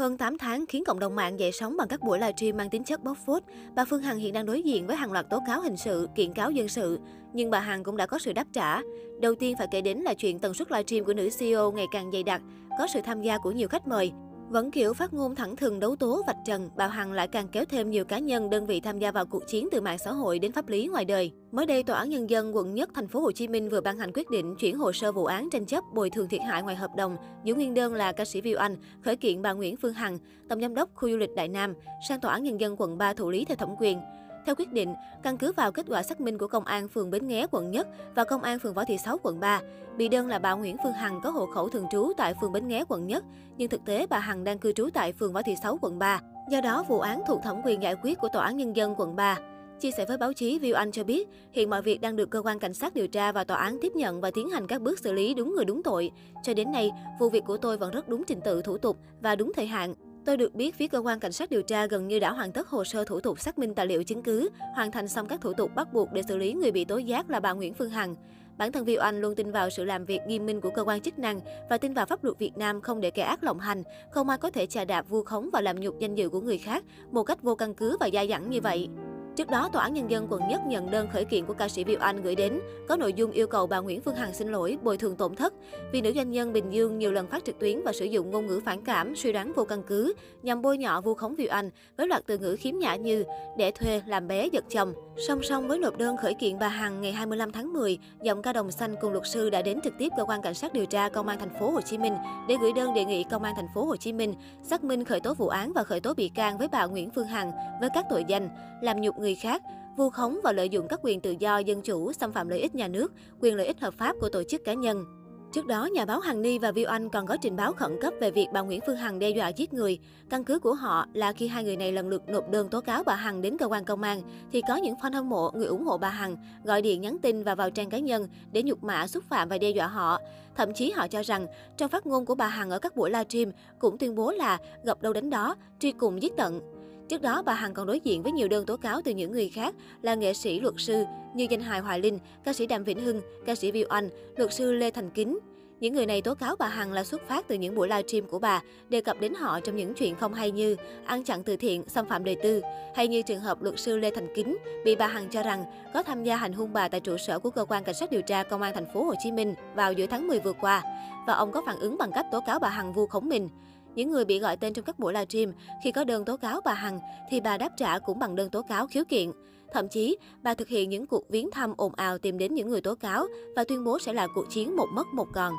Hơn 8 tháng khiến cộng đồng mạng dậy sóng bằng các buổi livestream mang tính chất bóc phốt, bà Phương Hằng hiện đang đối diện với hàng loạt tố cáo hình sự, kiện cáo dân sự. Nhưng bà Hằng cũng đã có sự đáp trả. Đầu tiên phải kể đến là chuyện tần suất livestream của nữ CEO ngày càng dày đặc, có sự tham gia của nhiều khách mời. Vẫn kiểu phát ngôn thẳng thừng đấu tố vạch trần, bà Hằng lại càng kéo thêm nhiều cá nhân đơn vị tham gia vào cuộc chiến từ mạng xã hội đến pháp lý ngoài đời. Mới đây, Tòa án Nhân dân quận Nhất thành phố Hồ Chí Minh vừa ban hành quyết định chuyển hồ sơ vụ án tranh chấp bồi thường thiệt hại ngoài hợp đồng giữa nguyên đơn là ca sĩ Viu Anh khởi kiện bà Nguyễn Phương Hằng, tổng giám đốc khu du lịch Đại Nam sang Tòa án Nhân dân quận 3 thụ lý theo thẩm quyền. Theo quyết định, căn cứ vào kết quả xác minh của Công an phường Bến Nghé quận Nhất và Công an phường Võ Thị Sáu quận 3, bị đơn là bà Nguyễn Phương Hằng có hộ khẩu thường trú tại phường Bến Nghé quận Nhất, nhưng thực tế bà Hằng đang cư trú tại phường Võ Thị Sáu quận 3. Do đó, vụ án thuộc thẩm quyền giải quyết của Tòa án Nhân dân quận 3. Chia sẻ với báo chí, Viu Anh cho biết, hiện mọi việc đang được cơ quan cảnh sát điều tra và tòa án tiếp nhận và tiến hành các bước xử lý đúng người đúng tội. Cho đến nay, vụ việc của tôi vẫn rất đúng trình tự thủ tục và đúng thời hạn. Tôi được biết phía cơ quan cảnh sát điều tra gần như đã hoàn tất hồ sơ thủ tục xác minh tài liệu chứng cứ, hoàn thành xong các thủ tục bắt buộc để xử lý người bị tố giác là bà Nguyễn Phương Hằng. Bản thân Viu Anh luôn tin vào sự làm việc nghiêm minh của cơ quan chức năng và tin vào pháp luật Việt Nam không để kẻ ác lộng hành, không ai có thể chà đạp vu khống và làm nhục danh dự của người khác một cách vô căn cứ và dai dẳng như vậy. Trước đó, Tòa án Nhân dân quận Nhất nhận đơn khởi kiện của ca sĩ Viu Anh gửi đến, có nội dung yêu cầu bà Nguyễn Phương Hằng xin lỗi, bồi thường tổn thất vì nữ doanh nhân Bình Dương nhiều lần phát trực tuyến và sử dụng ngôn ngữ phản cảm, suy đoán vô căn cứ, nhằm bôi nhọ vu khống Viu Anh với loạt từ ngữ khiếm nhã như để thuê, làm bé, giật chồng. Song song với nộp đơn khởi kiện bà Hằng ngày 25 tháng 10, giọng ca đồng xanh cùng luật sư đã đến trực tiếp cơ quan cảnh sát điều tra công an thành phố Hồ Chí Minh để gửi đơn đề nghị công an thành phố Hồ Chí Minh xác minh khởi tố vụ án và khởi tố bị can với bà Nguyễn Phương Hằng với các tội danh làm nhục người người khác, vu khống và lợi dụng các quyền tự do dân chủ, xâm phạm lợi ích nhà nước, quyền lợi ích hợp pháp của tổ chức cá nhân. Trước đó, nhà báo Hằng Ni và Viu Anh còn có trình báo khẩn cấp về việc bà Nguyễn Phương Hằng đe dọa giết người. Căn cứ của họ là khi hai người này lần lượt nộp đơn tố cáo bà Hằng đến cơ quan công an, thì có những fan hâm mộ, người ủng hộ bà Hằng gọi điện nhắn tin và vào trang cá nhân để nhục mạ, xúc phạm và đe dọa họ. Thậm chí họ cho rằng, trong phát ngôn của bà Hằng ở các buổi livestream cũng tuyên bố là gặp đâu đánh đó, truy cùng giết tận. Trước đó, bà Hằng còn đối diện với nhiều đơn tố cáo từ những người khác là nghệ sĩ, luật sư như danh hài Hoài Linh, ca sĩ Đàm Vĩnh Hưng, ca sĩ Viu Anh, luật sư Lê Thành Kính. Những người này tố cáo bà Hằng là xuất phát từ những buổi livestream của bà, đề cập đến họ trong những chuyện không hay như ăn chặn từ thiện, xâm phạm đời tư, hay như trường hợp luật sư Lê Thành Kính bị bà Hằng cho rằng có tham gia hành hung bà tại trụ sở của cơ quan cảnh sát điều tra công an thành phố Hồ Chí Minh vào giữa tháng 10 vừa qua và ông có phản ứng bằng cách tố cáo bà Hằng vu khống mình. Những người bị gọi tên trong các buổi livestream, khi có đơn tố cáo bà Hằng, thì bà đáp trả cũng bằng đơn tố cáo khiếu kiện. Thậm chí, bà thực hiện những cuộc viếng thăm ồn ào tìm đến những người tố cáo và tuyên bố sẽ là cuộc chiến một mất một còn.